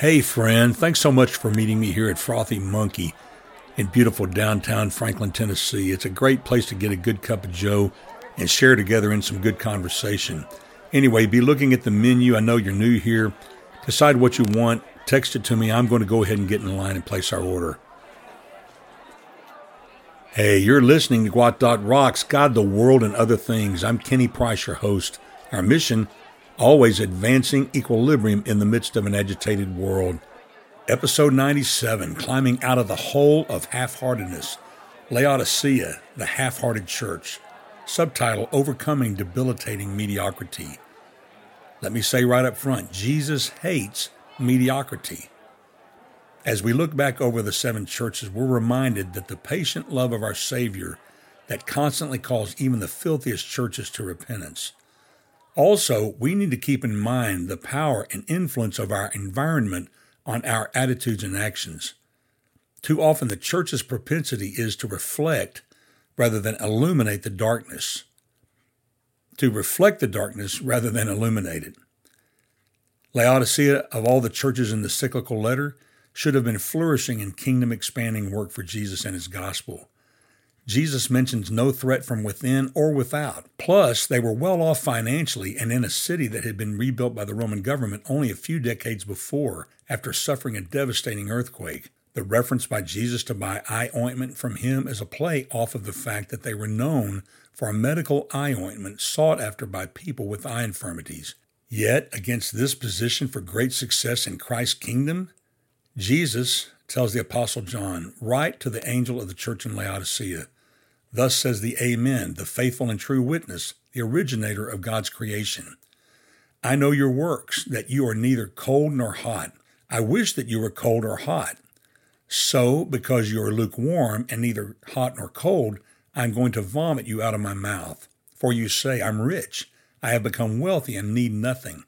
Hey, friend, thanks so much for meeting me here at Frothy Monkey in beautiful downtown Franklin, Tennessee. It's a great place to get a good cup of Joe and share together in some good conversation. Anyway, be looking at the menu. I know you're new here. Decide what you want, text it to me. I'm going to go ahead and get in line and place our order. Hey, you're listening to Gwot Dot Rocks, God, the World, and Other Things. I'm Kenny Price, your host. Our mission always advancing equilibrium in the midst of an agitated world. Episode 97 Climbing Out of the Hole of Half Heartedness. Laodicea, the Half Hearted Church. Subtitle Overcoming Debilitating Mediocrity. Let me say right up front Jesus hates mediocrity. As we look back over the seven churches, we're reminded that the patient love of our Savior that constantly calls even the filthiest churches to repentance also, we need to keep in mind the power and influence of our environment on our attitudes and actions. Too often, the church's propensity is to reflect rather than illuminate the darkness, to reflect the darkness rather than illuminate it. Laodicea, of all the churches in the cyclical letter, should have been flourishing in kingdom expanding work for Jesus and his gospel. Jesus mentions no threat from within or without. Plus, they were well off financially and in a city that had been rebuilt by the Roman government only a few decades before after suffering a devastating earthquake. The reference by Jesus to buy eye ointment from him is a play off of the fact that they were known for a medical eye ointment sought after by people with eye infirmities. Yet, against this position for great success in Christ's kingdom, Jesus tells the Apostle John, Write to the angel of the church in Laodicea. Thus says the Amen, the faithful and true witness, the originator of God's creation. I know your works, that you are neither cold nor hot. I wish that you were cold or hot. So, because you are lukewarm and neither hot nor cold, I am going to vomit you out of my mouth. For you say, I'm rich, I have become wealthy and need nothing.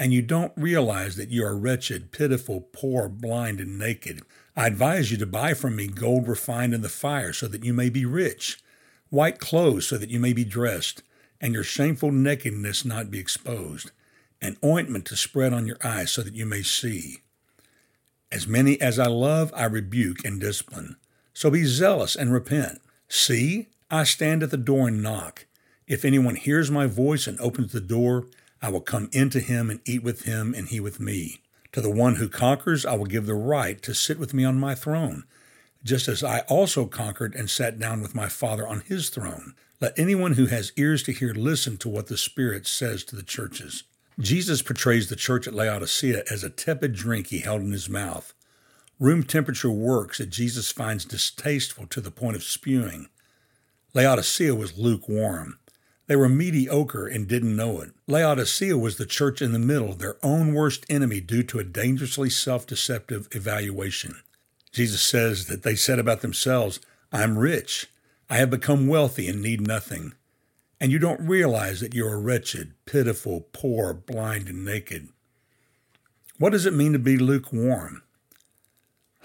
And you don't realize that you are wretched, pitiful, poor, blind, and naked. I advise you to buy from me gold refined in the fire, so that you may be rich, white clothes, so that you may be dressed, and your shameful nakedness not be exposed, and ointment to spread on your eyes, so that you may see. As many as I love, I rebuke and discipline. So be zealous and repent. See, I stand at the door and knock. If anyone hears my voice and opens the door, I will come into him and eat with him, and he with me. To the one who conquers, I will give the right to sit with me on my throne, just as I also conquered and sat down with my Father on his throne. Let anyone who has ears to hear listen to what the Spirit says to the churches. Jesus portrays the church at Laodicea as a tepid drink he held in his mouth. Room temperature works that Jesus finds distasteful to the point of spewing. Laodicea was lukewarm. They were mediocre and didn't know it. Laodicea was the church in the middle, their own worst enemy due to a dangerously self deceptive evaluation. Jesus says that they said about themselves, I'm rich, I have become wealthy and need nothing. And you don't realize that you are wretched, pitiful, poor, blind, and naked. What does it mean to be lukewarm?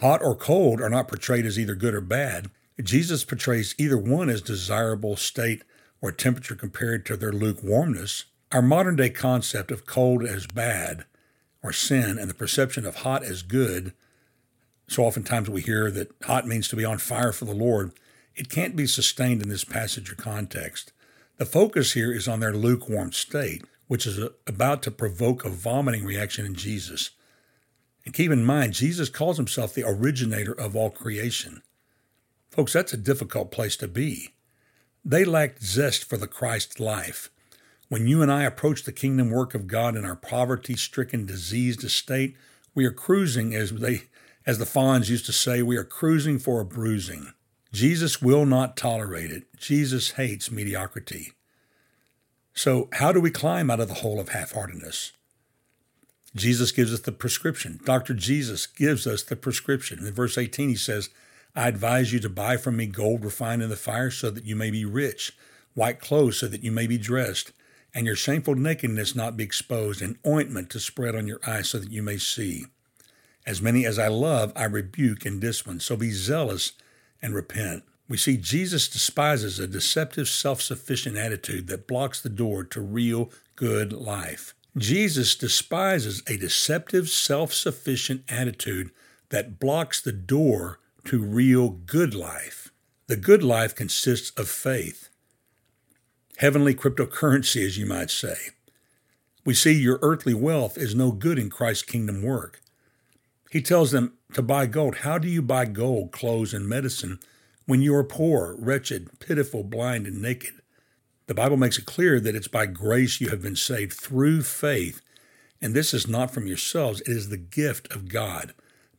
Hot or cold are not portrayed as either good or bad. Jesus portrays either one as desirable state or temperature compared to their lukewarmness, our modern day concept of cold as bad or sin and the perception of hot as good, so oftentimes we hear that hot means to be on fire for the Lord, it can't be sustained in this passage or context. The focus here is on their lukewarm state, which is about to provoke a vomiting reaction in Jesus. And keep in mind, Jesus calls himself the originator of all creation. Folks, that's a difficult place to be. They lacked zest for the Christ life. When you and I approach the kingdom work of God in our poverty stricken, diseased estate, we are cruising, as they as the Fonz used to say, we are cruising for a bruising. Jesus will not tolerate it. Jesus hates mediocrity. So, how do we climb out of the hole of half heartedness? Jesus gives us the prescription. Dr. Jesus gives us the prescription. In verse 18, he says, I advise you to buy from me gold refined in the fire so that you may be rich, white clothes so that you may be dressed, and your shameful nakedness not be exposed, and ointment to spread on your eyes so that you may see. As many as I love, I rebuke and discipline. So be zealous and repent. We see Jesus despises a deceptive, self sufficient attitude that blocks the door to real, good life. Jesus despises a deceptive, self sufficient attitude that blocks the door to real good life. The good life consists of faith, heavenly cryptocurrency, as you might say. We see your earthly wealth is no good in Christ's kingdom work. He tells them to buy gold. How do you buy gold, clothes, and medicine when you are poor, wretched, pitiful, blind, and naked? The Bible makes it clear that it's by grace you have been saved through faith. And this is not from yourselves, it is the gift of God,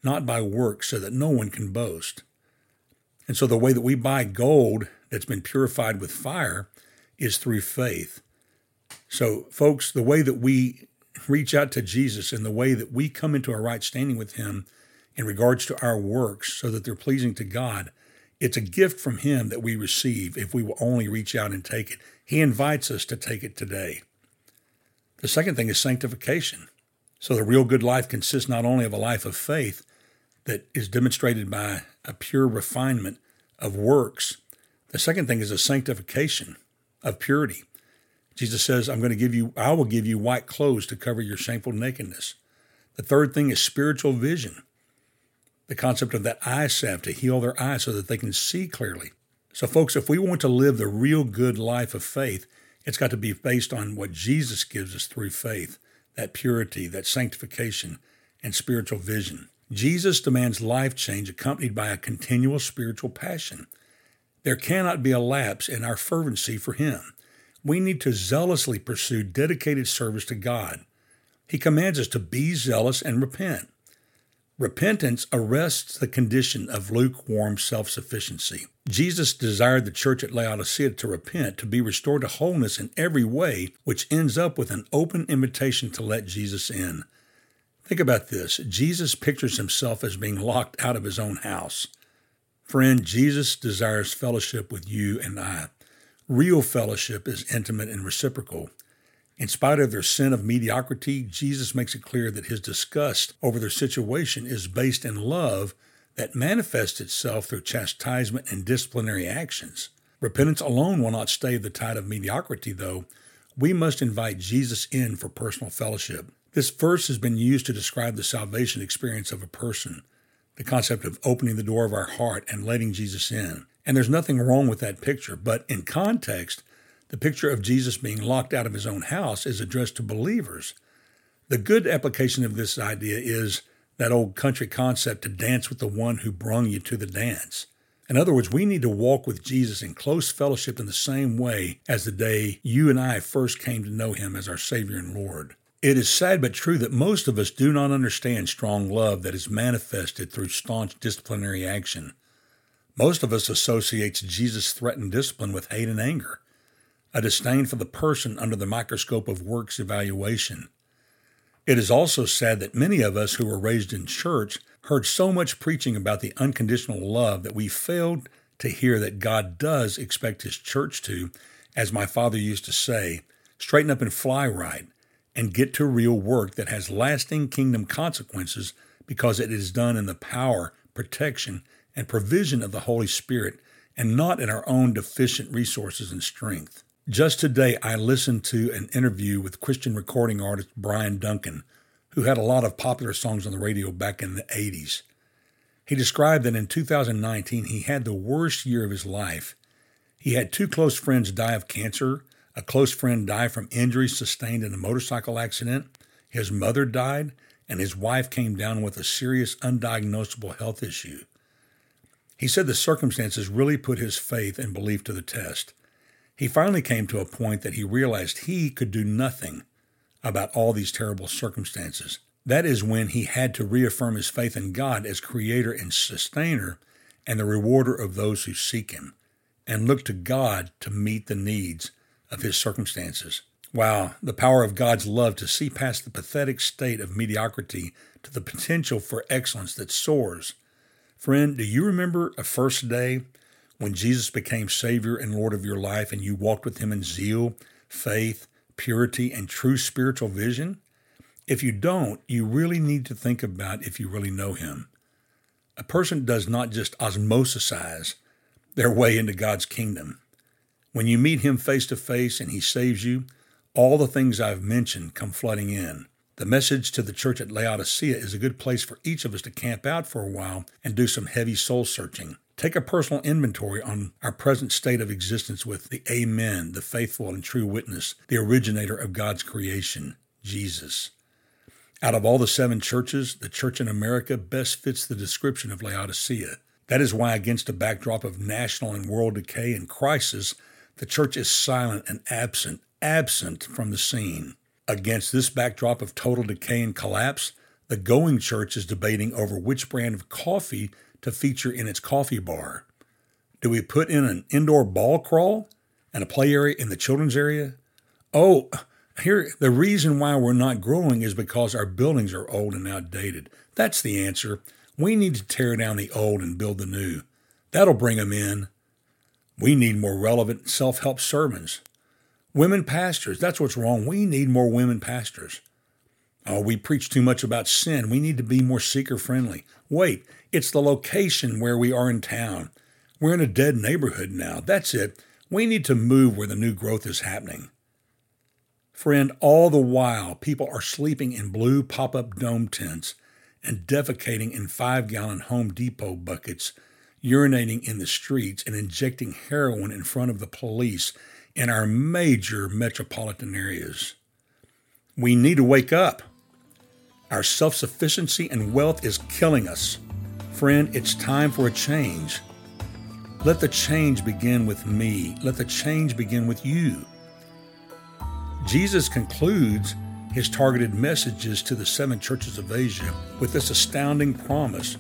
not by works, so that no one can boast. And so the way that we buy gold that's been purified with fire is through faith. So, folks, the way that we reach out to Jesus and the way that we come into a right standing with Him in regards to our works so that they're pleasing to God, it's a gift from Him that we receive if we will only reach out and take it. He invites us to take it today. The second thing is sanctification. So the real good life consists not only of a life of faith that is demonstrated by a pure refinement of works, the second thing is a sanctification of purity. Jesus says, I'm going to give you, I will give you white clothes to cover your shameful nakedness. The third thing is spiritual vision. The concept of that eye salve to heal their eyes so that they can see clearly. So, folks, if we want to live the real good life of faith, it's got to be based on what Jesus gives us through faith that purity, that sanctification, and spiritual vision. Jesus demands life change accompanied by a continual spiritual passion. There cannot be a lapse in our fervency for Him. We need to zealously pursue dedicated service to God. He commands us to be zealous and repent. Repentance arrests the condition of lukewarm self sufficiency. Jesus desired the church at Laodicea to repent, to be restored to wholeness in every way, which ends up with an open invitation to let Jesus in. Think about this Jesus pictures himself as being locked out of his own house. Friend, Jesus desires fellowship with you and I. Real fellowship is intimate and reciprocal. In spite of their sin of mediocrity, Jesus makes it clear that his disgust over their situation is based in love that manifests itself through chastisement and disciplinary actions. Repentance alone will not stay the tide of mediocrity, though. We must invite Jesus in for personal fellowship. This verse has been used to describe the salvation experience of a person, the concept of opening the door of our heart and letting Jesus in. And there's nothing wrong with that picture, but in context, the picture of Jesus being locked out of his own house is addressed to believers. The good application of this idea is that old country concept to dance with the one who brung you to the dance. In other words, we need to walk with Jesus in close fellowship in the same way as the day you and I first came to know him as our Savior and Lord. It is sad but true that most of us do not understand strong love that is manifested through staunch disciplinary action. Most of us associates Jesus' threatened discipline with hate and anger a disdain for the person under the microscope of works evaluation. It is also sad that many of us who were raised in church heard so much preaching about the unconditional love that we failed to hear that God does expect His church to, as my father used to say, straighten up and fly right and get to real work that has lasting kingdom consequences because it is done in the power, protection, and provision of the Holy Spirit and not in our own deficient resources and strength. Just today, I listened to an interview with Christian recording artist Bryan Duncan, who had a lot of popular songs on the radio back in the 80s. He described that in 2019, he had the worst year of his life. He had two close friends die of cancer, a close friend die from injuries sustained in a motorcycle accident, his mother died, and his wife came down with a serious undiagnosable health issue. He said the circumstances really put his faith and belief to the test. He finally came to a point that he realized he could do nothing about all these terrible circumstances. That is when he had to reaffirm his faith in God as creator and sustainer and the rewarder of those who seek him, and look to God to meet the needs of his circumstances. Wow, the power of God's love to see past the pathetic state of mediocrity to the potential for excellence that soars. Friend, do you remember a first day when Jesus became Savior and Lord of your life and you walked with Him in zeal, faith, purity, and true spiritual vision? If you don't, you really need to think about if you really know Him. A person does not just osmosisize their way into God's kingdom. When you meet Him face to face and He saves you, all the things I've mentioned come flooding in. The message to the church at Laodicea is a good place for each of us to camp out for a while and do some heavy soul searching. Take a personal inventory on our present state of existence with the Amen, the faithful and true witness, the originator of God's creation, Jesus. Out of all the seven churches, the church in America best fits the description of Laodicea. That is why, against a backdrop of national and world decay and crisis, the church is silent and absent, absent from the scene. Against this backdrop of total decay and collapse, the going church is debating over which brand of coffee to feature in its coffee bar? Do we put in an indoor ball crawl and a play area in the children's area? Oh, here the reason why we're not growing is because our buildings are old and outdated. That's the answer. We need to tear down the old and build the new. That'll bring them in. We need more relevant self help sermons. Women pastors, that's what's wrong. We need more women pastors. Oh, we preach too much about sin. We need to be more seeker friendly. Wait, it's the location where we are in town. We're in a dead neighborhood now. That's it. We need to move where the new growth is happening. Friend, all the while, people are sleeping in blue pop up dome tents and defecating in five gallon Home Depot buckets, urinating in the streets, and injecting heroin in front of the police in our major metropolitan areas. We need to wake up. Our self sufficiency and wealth is killing us. Friend, it's time for a change. Let the change begin with me. Let the change begin with you. Jesus concludes his targeted messages to the seven churches of Asia with this astounding promise,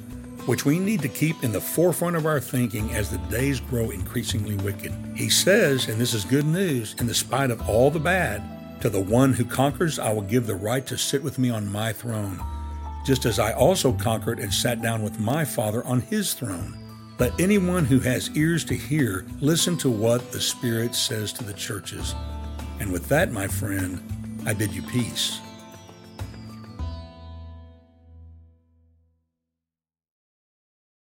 which we need to keep in the forefront of our thinking as the days grow increasingly wicked. He says, and this is good news, in the spite of all the bad, to the one who conquers, I will give the right to sit with me on my throne, just as I also conquered and sat down with my Father on his throne. Let anyone who has ears to hear listen to what the Spirit says to the churches. And with that, my friend, I bid you peace.